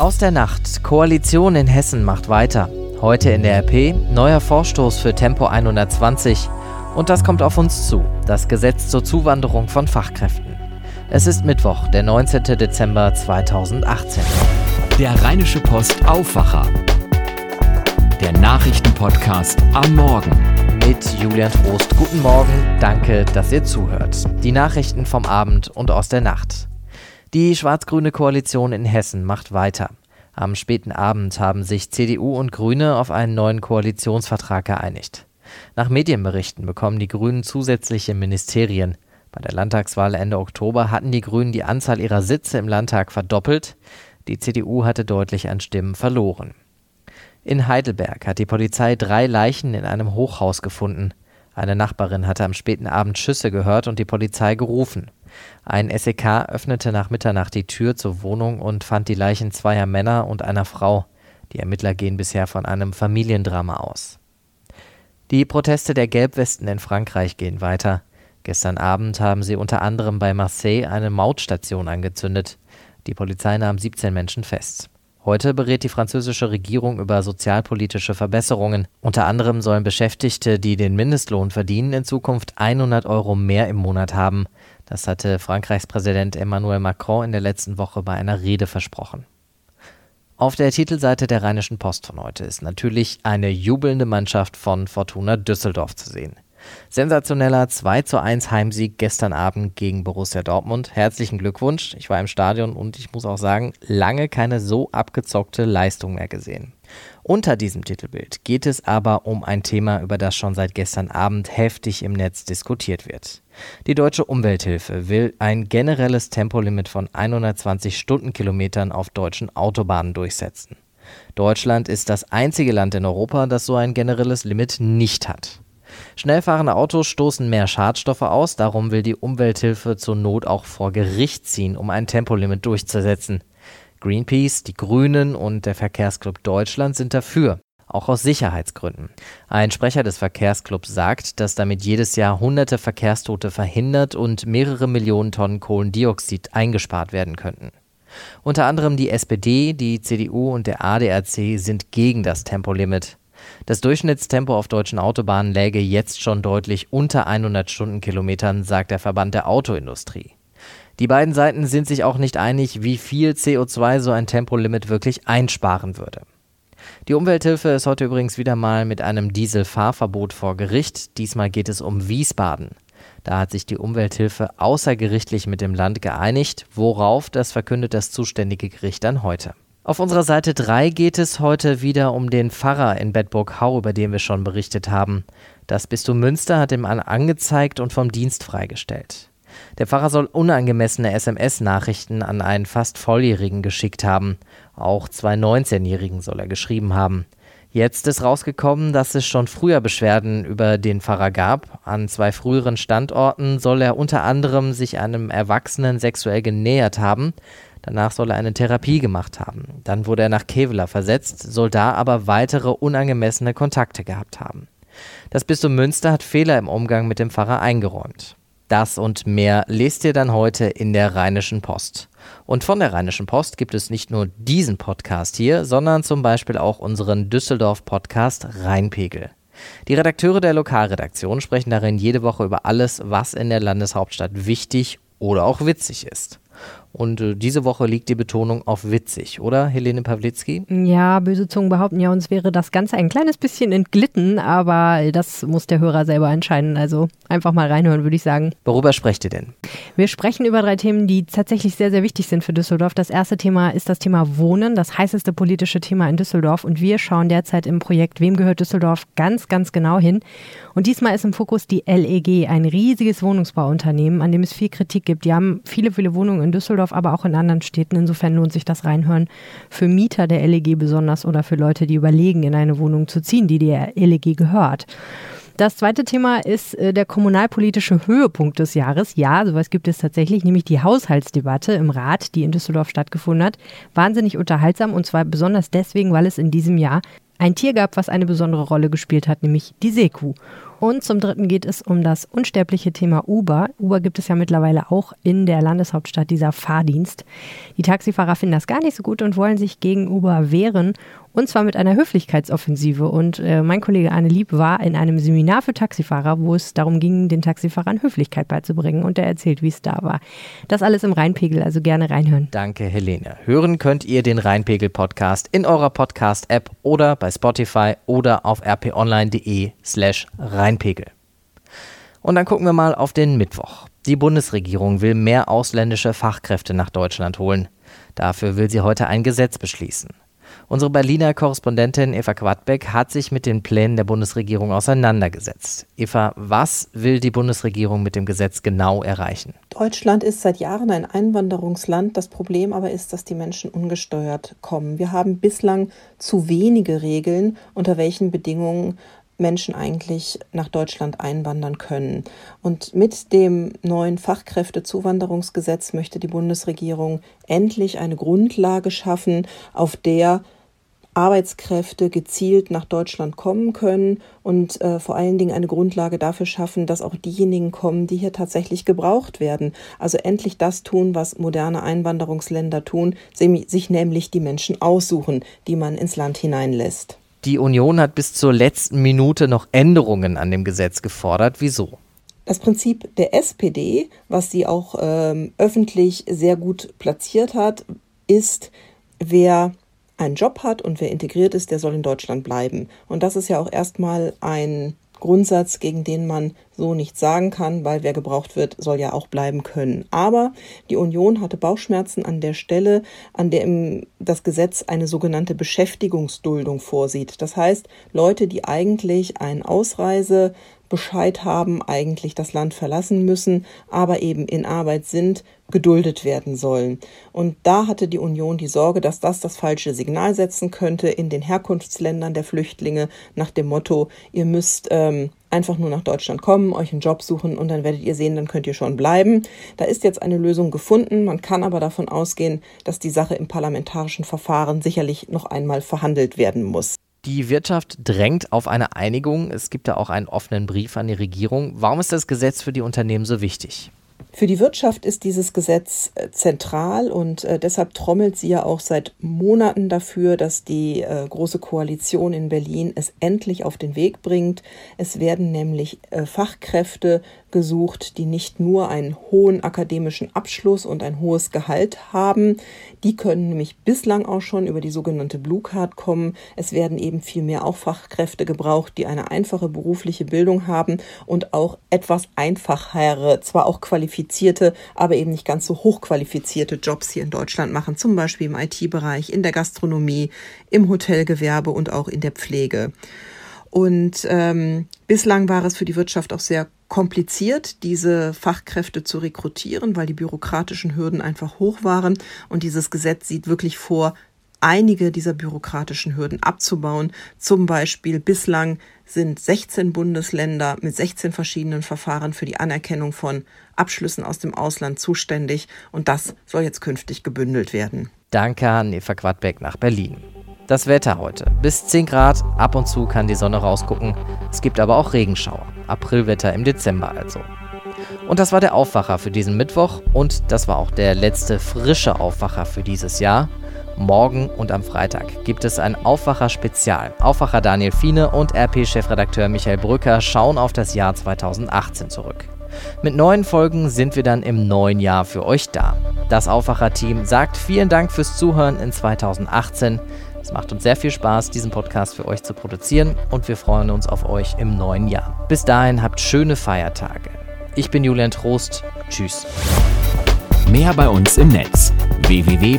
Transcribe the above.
Aus der Nacht. Koalition in Hessen macht weiter. Heute in der RP neuer Vorstoß für Tempo 120. Und das kommt auf uns zu. Das Gesetz zur Zuwanderung von Fachkräften. Es ist Mittwoch, der 19. Dezember 2018. Der Rheinische Post Aufwacher. Der Nachrichtenpodcast am Morgen. Mit Julian Trost. Guten Morgen. Danke, dass ihr zuhört. Die Nachrichten vom Abend und aus der Nacht. Die schwarz-grüne Koalition in Hessen macht weiter. Am späten Abend haben sich CDU und Grüne auf einen neuen Koalitionsvertrag geeinigt. Nach Medienberichten bekommen die Grünen zusätzliche Ministerien. Bei der Landtagswahl Ende Oktober hatten die Grünen die Anzahl ihrer Sitze im Landtag verdoppelt. Die CDU hatte deutlich an Stimmen verloren. In Heidelberg hat die Polizei drei Leichen in einem Hochhaus gefunden. Eine Nachbarin hatte am späten Abend Schüsse gehört und die Polizei gerufen. Ein SEK öffnete nach Mitternacht die Tür zur Wohnung und fand die Leichen zweier Männer und einer Frau. Die Ermittler gehen bisher von einem Familiendrama aus. Die Proteste der Gelbwesten in Frankreich gehen weiter. Gestern Abend haben sie unter anderem bei Marseille eine Mautstation angezündet. Die Polizei nahm 17 Menschen fest. Heute berät die französische Regierung über sozialpolitische Verbesserungen. Unter anderem sollen Beschäftigte, die den Mindestlohn verdienen, in Zukunft 100 Euro mehr im Monat haben. Das hatte Frankreichs Präsident Emmanuel Macron in der letzten Woche bei einer Rede versprochen. Auf der Titelseite der Rheinischen Post von heute ist natürlich eine jubelnde Mannschaft von Fortuna Düsseldorf zu sehen. Sensationeller 2 zu 1 Heimsieg gestern Abend gegen Borussia Dortmund. Herzlichen Glückwunsch. Ich war im Stadion und ich muss auch sagen, lange keine so abgezockte Leistung mehr gesehen. Unter diesem Titelbild geht es aber um ein Thema, über das schon seit gestern Abend heftig im Netz diskutiert wird. Die Deutsche Umwelthilfe will ein generelles Tempolimit von 120 Stundenkilometern auf deutschen Autobahnen durchsetzen. Deutschland ist das einzige Land in Europa, das so ein generelles Limit nicht hat. Schnellfahrende Autos stoßen mehr Schadstoffe aus, darum will die Umwelthilfe zur Not auch vor Gericht ziehen, um ein Tempolimit durchzusetzen. Greenpeace, die Grünen und der Verkehrsclub Deutschland sind dafür, auch aus Sicherheitsgründen. Ein Sprecher des Verkehrsclubs sagt, dass damit jedes Jahr hunderte Verkehrstote verhindert und mehrere Millionen Tonnen Kohlendioxid eingespart werden könnten. Unter anderem die SPD, die CDU und der ADAC sind gegen das Tempolimit. Das Durchschnittstempo auf deutschen Autobahnen läge jetzt schon deutlich unter 100 Stundenkilometern, sagt der Verband der Autoindustrie. Die beiden Seiten sind sich auch nicht einig, wie viel CO2 so ein Tempolimit wirklich einsparen würde. Die Umwelthilfe ist heute übrigens wieder mal mit einem Dieselfahrverbot vor Gericht. Diesmal geht es um Wiesbaden. Da hat sich die Umwelthilfe außergerichtlich mit dem Land geeinigt, worauf das verkündet das zuständige Gericht dann heute. Auf unserer Seite 3 geht es heute wieder um den Pfarrer in Bedburg-Hau, über den wir schon berichtet haben. Das Bistum Münster hat ihm angezeigt und vom Dienst freigestellt. Der Pfarrer soll unangemessene SMS-Nachrichten an einen fast Volljährigen geschickt haben. Auch zwei 19-Jährigen soll er geschrieben haben. Jetzt ist rausgekommen, dass es schon früher Beschwerden über den Pfarrer gab. An zwei früheren Standorten soll er unter anderem sich einem Erwachsenen sexuell genähert haben. Danach soll er eine Therapie gemacht haben. Dann wurde er nach Kevela versetzt, soll da aber weitere unangemessene Kontakte gehabt haben. Das Bistum Münster hat Fehler im Umgang mit dem Pfarrer eingeräumt. Das und mehr lest ihr dann heute in der Rheinischen Post. Und von der Rheinischen Post gibt es nicht nur diesen Podcast hier, sondern zum Beispiel auch unseren Düsseldorf-Podcast Rheinpegel. Die Redakteure der Lokalredaktion sprechen darin jede Woche über alles, was in der Landeshauptstadt wichtig oder auch witzig ist. Und äh, diese Woche liegt die Betonung auf witzig, oder, Helene Pawlitzki? Ja, böse Zungen behaupten ja, uns wäre das Ganze ein kleines bisschen entglitten, aber das muss der Hörer selber entscheiden. Also einfach mal reinhören, würde ich sagen. Worüber sprecht ihr denn? Wir sprechen über drei Themen, die tatsächlich sehr, sehr wichtig sind für Düsseldorf. Das erste Thema ist das Thema Wohnen, das heißeste politische Thema in Düsseldorf. Und wir schauen derzeit im Projekt Wem gehört Düsseldorf ganz, ganz genau hin. Und diesmal ist im Fokus die LEG, ein riesiges Wohnungsbauunternehmen, an dem es viel Kritik gibt. Die haben viele, viele Wohnungen in Düsseldorf, aber auch in anderen Städten. Insofern lohnt sich das Reinhören für Mieter der LEG besonders oder für Leute, die überlegen, in eine Wohnung zu ziehen, die der LEG gehört. Das zweite Thema ist äh, der kommunalpolitische Höhepunkt des Jahres. Ja, sowas gibt es tatsächlich, nämlich die Haushaltsdebatte im Rat, die in Düsseldorf stattgefunden hat. Wahnsinnig unterhaltsam und zwar besonders deswegen, weil es in diesem Jahr ein Tier gab, was eine besondere Rolle gespielt hat, nämlich die Seekuh. Und zum dritten geht es um das unsterbliche Thema Uber. Uber gibt es ja mittlerweile auch in der Landeshauptstadt, dieser Fahrdienst. Die Taxifahrer finden das gar nicht so gut und wollen sich gegen Uber wehren. Und zwar mit einer Höflichkeitsoffensive. Und äh, mein Kollege Arne Lieb war in einem Seminar für Taxifahrer, wo es darum ging, den Taxifahrern Höflichkeit beizubringen. Und er erzählt, wie es da war. Das alles im Rheinpegel, also gerne reinhören. Danke, Helene. Hören könnt ihr den Rheinpegel-Podcast in eurer Podcast-App oder bei Spotify oder auf rponline.de slash Rheinpegel. Und dann gucken wir mal auf den Mittwoch. Die Bundesregierung will mehr ausländische Fachkräfte nach Deutschland holen. Dafür will sie heute ein Gesetz beschließen. Unsere Berliner Korrespondentin Eva Quadbeck hat sich mit den Plänen der Bundesregierung auseinandergesetzt. Eva, was will die Bundesregierung mit dem Gesetz genau erreichen? Deutschland ist seit Jahren ein Einwanderungsland. Das Problem aber ist, dass die Menschen ungesteuert kommen. Wir haben bislang zu wenige Regeln, unter welchen Bedingungen Menschen eigentlich nach Deutschland einwandern können. Und mit dem neuen Fachkräftezuwanderungsgesetz möchte die Bundesregierung endlich eine Grundlage schaffen, auf der Arbeitskräfte gezielt nach Deutschland kommen können und äh, vor allen Dingen eine Grundlage dafür schaffen, dass auch diejenigen kommen, die hier tatsächlich gebraucht werden. Also endlich das tun, was moderne Einwanderungsländer tun, sich nämlich die Menschen aussuchen, die man ins Land hineinlässt. Die Union hat bis zur letzten Minute noch Änderungen an dem Gesetz gefordert. Wieso? Das Prinzip der SPD, was sie auch ähm, öffentlich sehr gut platziert hat, ist, wer einen Job hat und wer integriert ist, der soll in Deutschland bleiben. Und das ist ja auch erstmal ein Grundsatz, gegen den man so nichts sagen kann, weil wer gebraucht wird, soll ja auch bleiben können. Aber die Union hatte Bauchschmerzen an der Stelle, an der das Gesetz eine sogenannte Beschäftigungsduldung vorsieht. Das heißt, Leute, die eigentlich ein Ausreise Bescheid haben, eigentlich das Land verlassen müssen, aber eben in Arbeit sind, geduldet werden sollen. Und da hatte die Union die Sorge, dass das das falsche Signal setzen könnte in den Herkunftsländern der Flüchtlinge nach dem Motto, ihr müsst ähm, einfach nur nach Deutschland kommen, euch einen Job suchen und dann werdet ihr sehen, dann könnt ihr schon bleiben. Da ist jetzt eine Lösung gefunden. Man kann aber davon ausgehen, dass die Sache im parlamentarischen Verfahren sicherlich noch einmal verhandelt werden muss. Die Wirtschaft drängt auf eine Einigung. Es gibt da auch einen offenen Brief an die Regierung. Warum ist das Gesetz für die Unternehmen so wichtig? Für die Wirtschaft ist dieses Gesetz äh, zentral und äh, deshalb trommelt sie ja auch seit Monaten dafür, dass die äh, Große Koalition in Berlin es endlich auf den Weg bringt. Es werden nämlich äh, Fachkräfte gesucht, die nicht nur einen hohen akademischen Abschluss und ein hohes Gehalt haben. Die können nämlich bislang auch schon über die sogenannte Blue Card kommen. Es werden eben viel mehr auch Fachkräfte gebraucht, die eine einfache berufliche Bildung haben und auch etwas einfachere, zwar auch qualifizierte, aber eben nicht ganz so hochqualifizierte Jobs hier in Deutschland machen, zum Beispiel im IT-Bereich, in der Gastronomie, im Hotelgewerbe und auch in der Pflege. Und ähm, bislang war es für die Wirtschaft auch sehr kompliziert, diese Fachkräfte zu rekrutieren, weil die bürokratischen Hürden einfach hoch waren. Und dieses Gesetz sieht wirklich vor, einige dieser bürokratischen Hürden abzubauen. Zum Beispiel bislang sind 16 Bundesländer mit 16 verschiedenen Verfahren für die Anerkennung von Abschlüssen aus dem Ausland zuständig. Und das soll jetzt künftig gebündelt werden. Danke an Eva Quadbeck nach Berlin. Das Wetter heute. Bis 10 Grad, ab und zu kann die Sonne rausgucken. Es gibt aber auch Regenschauer. Aprilwetter im Dezember also. Und das war der Aufwacher für diesen Mittwoch und das war auch der letzte frische Aufwacher für dieses Jahr. Morgen und am Freitag gibt es ein Aufwacher-Spezial. Aufwacher Daniel Fiene und RP-Chefredakteur Michael Brücker schauen auf das Jahr 2018 zurück. Mit neuen Folgen sind wir dann im neuen Jahr für euch da. Das Aufwacher-Team sagt vielen Dank fürs Zuhören in 2018. Es macht uns sehr viel Spaß, diesen Podcast für euch zu produzieren und wir freuen uns auf euch im neuen Jahr. Bis dahin habt schöne Feiertage. Ich bin Julian Trost. Tschüss. Mehr bei uns im Netz www.rp-online.de